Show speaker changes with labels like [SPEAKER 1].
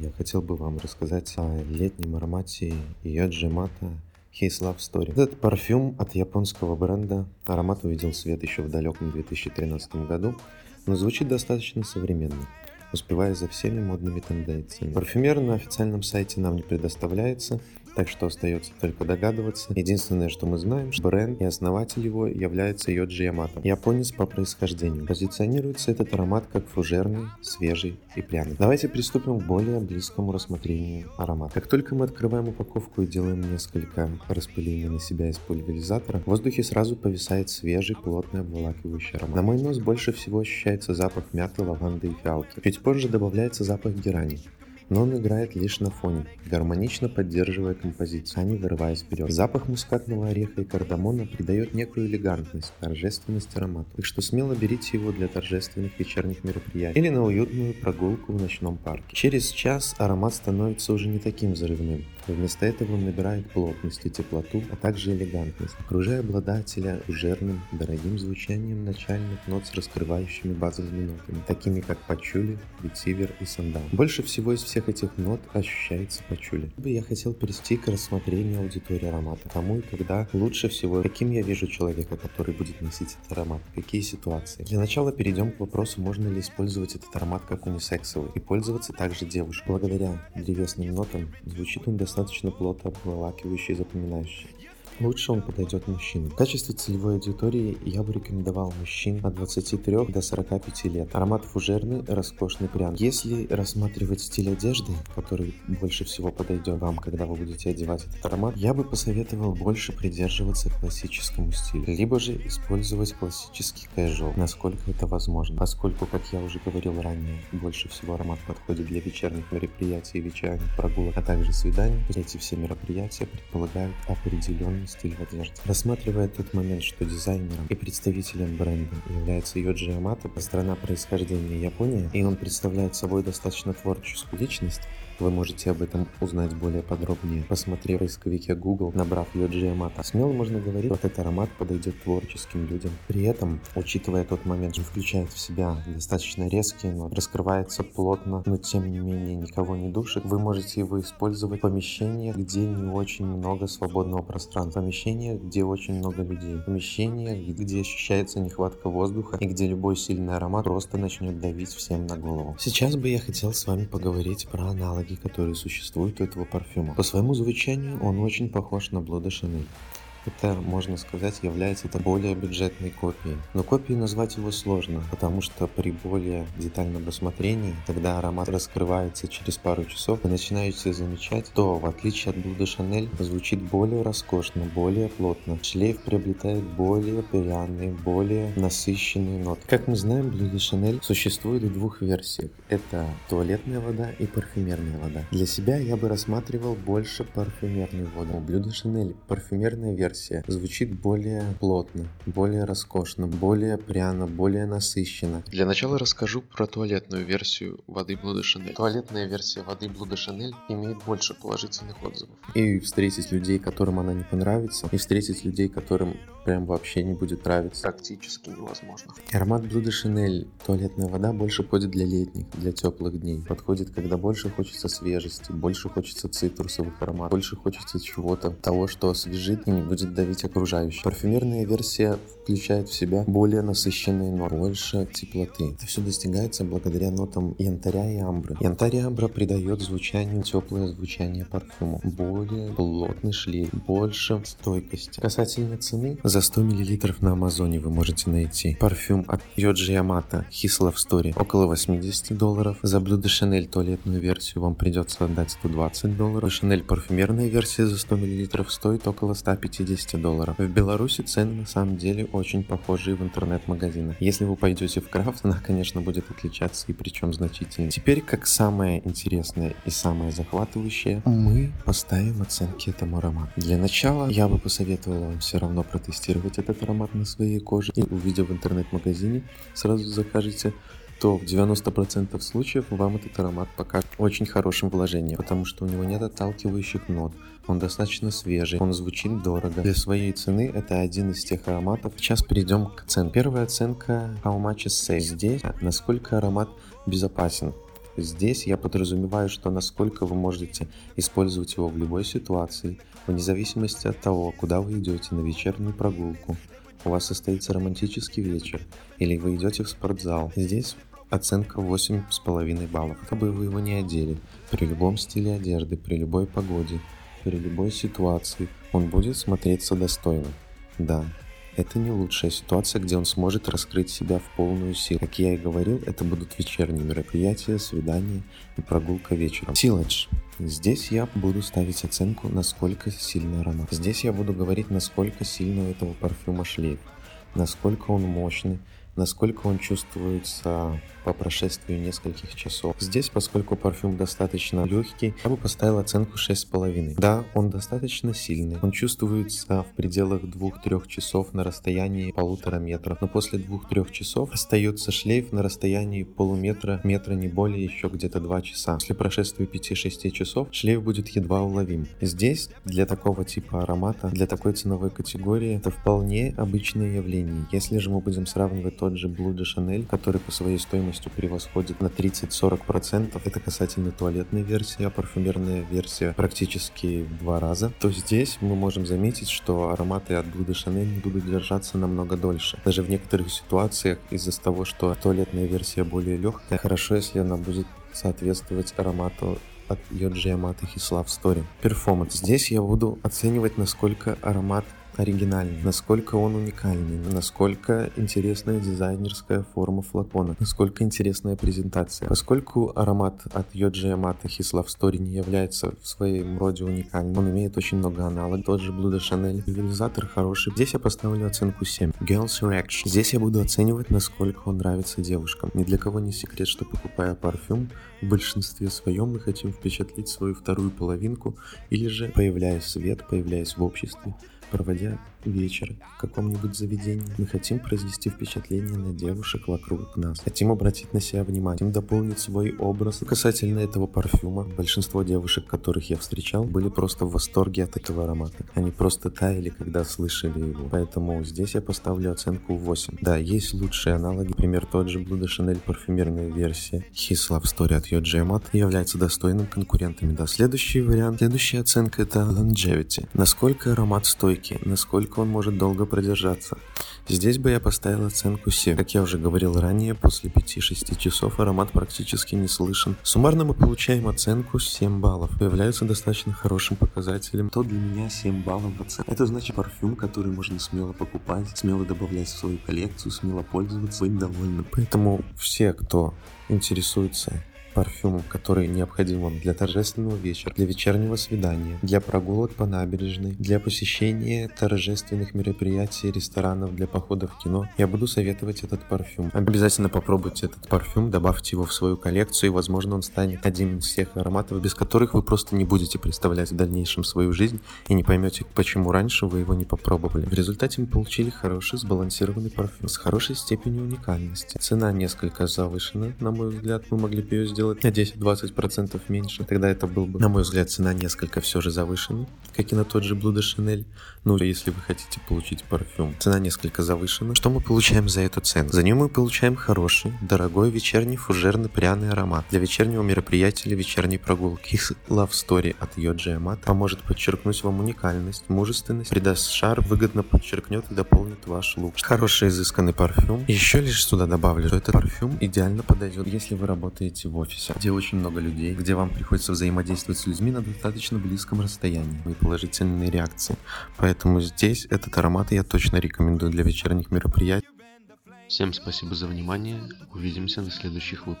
[SPEAKER 1] я хотел бы вам рассказать о летнем аромате Йоджи Мата His Love Story. Этот парфюм от японского бренда. Аромат увидел свет еще в далеком 2013 году, но звучит достаточно современно успевая за всеми модными тенденциями. Парфюмер на официальном сайте нам не предоставляется, так что остается только догадываться. Единственное, что мы знаем, что бренд и основатель его является Йоджи Ямато. Японец по происхождению. Позиционируется этот аромат как фужерный, свежий и пряный. Давайте приступим к более близкому рассмотрению аромата. Как только мы открываем упаковку и делаем несколько распылений на себя из пульверизатора, в воздухе сразу повисает свежий, плотный, обволакивающий аромат. На мой нос больше всего ощущается запах мяты, лаванды и фиалки. Чуть позже добавляется запах герани но он играет лишь на фоне, гармонично поддерживая композицию, а не вырываясь вперед. Запах мускатного ореха и кардамона придает некую элегантность, торжественность аромату, так что смело берите его для торжественных вечерних мероприятий или на уютную прогулку в ночном парке. Через час аромат становится уже не таким взрывным, Вместо этого он набирает плотность и теплоту, а также элегантность, окружая обладателя жирным, дорогим звучанием начальных нот с раскрывающими базовыми нотами, такими как пачули, ветивер и сандал. Больше всего из всех этих нот ощущается пачули. Я хотел перейти к рассмотрению аудитории аромата, кому и когда лучше всего, каким я вижу человека, который будет носить этот аромат, какие ситуации. Для начала перейдем к вопросу, можно ли использовать этот аромат как унисексовый и пользоваться также девушкой. Благодаря древесным нотам звучит он достаточно достаточно плотно обволакивающий и запоминающий. Лучше он подойдет мужчинам. В качестве целевой аудитории я бы рекомендовал мужчин от 23 до 45 лет. Аромат фужерный, роскошный прям. Если рассматривать стиль одежды, который больше всего подойдет вам, когда вы будете одевать этот аромат, я бы посоветовал больше придерживаться классическому стилю, либо же использовать классический casual, насколько это возможно. Поскольку, как я уже говорил ранее, больше всего аромат подходит для вечерних мероприятий, вечерних прогулок, а также свиданий. Эти все мероприятия предполагают определенный стиль в одежде. Рассматривая тот момент, что дизайнером и представителем бренда является Йоджи Ямато, страна происхождения Япония, и он представляет собой достаточно творческую личность, вы можете об этом узнать более подробнее, посмотрев в поисковике Google, набрав Йоджи Ямато. Смело можно говорить, что этот аромат подойдет творческим людям. При этом, учитывая тот момент, что включает в себя достаточно резкие ноты, раскрывается плотно, но тем не менее никого не душит, вы можете его использовать в помещениях, где не очень много свободного пространства, помещениях, где очень много людей, помещениях, где ощущается нехватка воздуха и где любой сильный аромат просто начнет давить всем на голову. Сейчас бы я хотел с вами поговорить про аналоги аналоги, которые существуют у этого парфюма. По своему звучанию он очень похож на Блода Шанель это, можно сказать, является это более бюджетной копией. Но копией назвать его сложно, потому что при более детальном рассмотрении, когда аромат раскрывается через пару часов, вы начинаете замечать, то в отличие от de Chanel звучит более роскошно, более плотно. Шлейф приобретает более пряные, более насыщенные ноты. Как мы знаем, de Chanel существует в двух версиях. Это туалетная вода и парфюмерная вода. Для себя я бы рассматривал больше парфюмерную воду. De Chanel парфюмерная версия версия звучит более плотно, более роскошно, более пряно, более насыщенно. Для начала расскажу про туалетную версию воды de Chanel. Туалетная версия воды de Chanel имеет больше положительных отзывов. И встретить людей, которым она не понравится, и встретить людей, которым прям вообще не будет нравиться, практически невозможно. Аромат de Chanel туалетная вода больше подходит для летних, для теплых дней. Подходит, когда больше хочется свежести, больше хочется цитрусовых ароматов, больше хочется чего-то, того, что освежит и не будет давить окружающих. Парфюмерная версия включает в себя более насыщенные ноты, больше теплоты. Это все достигается благодаря нотам янтаря и амбры. Янтарь и амбра придает звучанию теплое звучание парфюма, более плотный шлейф, больше стойкости. Касательно цены, за 100 мл на Амазоне вы можете найти парфюм от Йоджи Ямато His Love Story около 80 долларов. За de Chanel туалетную версию вам придется отдать 120 долларов. Chanel парфюмерная версия за 100 мл стоит около 150 150 долларов. В Беларуси цены на самом деле очень похожие в интернет-магазинах. Если вы пойдете в крафт, она, конечно, будет отличаться и причем значительно. Теперь, как самое интересное и самое захватывающее, мы поставим оценки этому аромату. Для начала я бы посоветовал вам все равно протестировать этот аромат на своей коже и увидев в интернет-магазине, сразу закажете то в 90% случаев вам этот аромат покажет очень хорошим вложением, потому что у него нет отталкивающих нот, он достаточно свежий, он звучит дорого. Для своей цены это один из тех ароматов. Сейчас перейдем к оценке. Первая оценка How much is safe. Здесь насколько аромат безопасен. Здесь я подразумеваю, что насколько вы можете использовать его в любой ситуации, вне зависимости от того, куда вы идете на вечернюю прогулку, у вас состоится романтический вечер, или вы идете в спортзал. Здесь оценка 8,5 баллов. Как бы вы его не одели, при любом стиле одежды, при любой погоде, при любой ситуации, он будет смотреться достойно. Да, это не лучшая ситуация, где он сможет раскрыть себя в полную силу. Как я и говорил, это будут вечерние мероприятия, свидания и прогулка вечером. Силадж. Здесь я буду ставить оценку, насколько сильный аромат. Здесь я буду говорить, насколько сильно у этого парфюма шлейф, насколько он мощный, насколько он чувствуется по прошествии нескольких часов. Здесь, поскольку парфюм достаточно легкий, я бы поставил оценку 6,5. Да, он достаточно сильный, он чувствуется в пределах 2-3 часов на расстоянии полутора метров, но после 2-3 часов остается шлейф на расстоянии полуметра, метра не более, еще где-то 2 часа. После прошествия 5-6 часов шлейф будет едва уловим. Здесь для такого типа аромата, для такой ценовой категории, это вполне обычное явление. Если же мы будем сравнивать то, тот же Blue de Chanel, который по своей стоимости превосходит на 30-40%. Это касательно туалетной версии, а парфюмерная версия практически в два раза. То здесь мы можем заметить, что ароматы от Blue de Chanel будут держаться намного дольше. Даже в некоторых ситуациях из-за того, что туалетная версия более легкая, хорошо, если она будет соответствовать аромату от Yamato His Love Story. Перформанс. Здесь я буду оценивать, насколько аромат оригинальный, насколько он уникальный, насколько интересная дизайнерская форма флакона, насколько интересная презентация. Поскольку аромат от Yoji Yamato His Love не является в своем роде уникальным, он имеет очень много аналогов, тот же de Chanel. Реализатор хороший. Здесь я поставлю оценку 7. Girls Reaction. Здесь я буду оценивать, насколько он нравится девушкам. Ни для кого не секрет, что покупая парфюм, в большинстве своем мы хотим впечатлить свою вторую половинку или же, появляясь в свет, появляясь в обществе, проводя вечер в каком-нибудь заведении. Мы хотим произвести впечатление на девушек вокруг нас. Хотим обратить на себя внимание, хотим дополнить свой образ. Касательно этого парфюма, большинство девушек, которых я встречал, были просто в восторге от этого аромата. Они просто таяли, когда слышали его. Поэтому здесь я поставлю оценку 8. Да, есть лучшие аналоги. Например, тот же Blue Chanel парфюмерная версия His Love Story от Yoji Amat является достойным конкурентами. Да, следующий вариант, следующая оценка это Longevity. Насколько аромат стойкий, насколько насколько он может долго продержаться. Здесь бы я поставил оценку 7. Как я уже говорил ранее, после 5-6 часов аромат практически не слышен. Суммарно мы получаем оценку 7 баллов. Является достаточно хорошим показателем. То для меня 7 баллов в оценке. Это значит парфюм, который можно смело покупать, смело добавлять в свою коллекцию, смело пользоваться, быть довольным. Поэтому все, кто интересуется парфюмом, который необходим вам для торжественного вечера, для вечернего свидания, для прогулок по набережной, для посещения торжественных мероприятий, ресторанов, для похода в кино, я буду советовать этот парфюм. Обязательно попробуйте этот парфюм, добавьте его в свою коллекцию, и, возможно, он станет одним из тех ароматов, без которых вы просто не будете представлять в дальнейшем свою жизнь и не поймете, почему раньше вы его не попробовали. В результате мы получили хороший сбалансированный парфюм с хорошей степенью уникальности. Цена несколько завышена, на мой взгляд, мы могли бы ее сделать сделать на 10-20% меньше, тогда это был бы, на мой взгляд, цена несколько все же завышена, как и на тот же de Chanel. Ну, если вы хотите получить парфюм, цена несколько завышена. Что мы получаем за эту цену? За нее мы получаем хороший, дорогой вечерний фужерный пряный аромат для вечернего мероприятия или вечерней прогулки. Их Love Story от Yoji Amata поможет подчеркнуть вам уникальность, мужественность, придаст шар, выгодно подчеркнет и дополнит ваш лук. Хороший изысканный парфюм. Еще лишь сюда добавлю, что этот парфюм идеально подойдет, если вы работаете в офисе офисе, где очень много людей, где вам приходится взаимодействовать с людьми на достаточно близком расстоянии и положительные реакции. Поэтому здесь этот аромат я точно рекомендую для вечерних мероприятий.
[SPEAKER 2] Всем спасибо за внимание. Увидимся на следующих выпусках.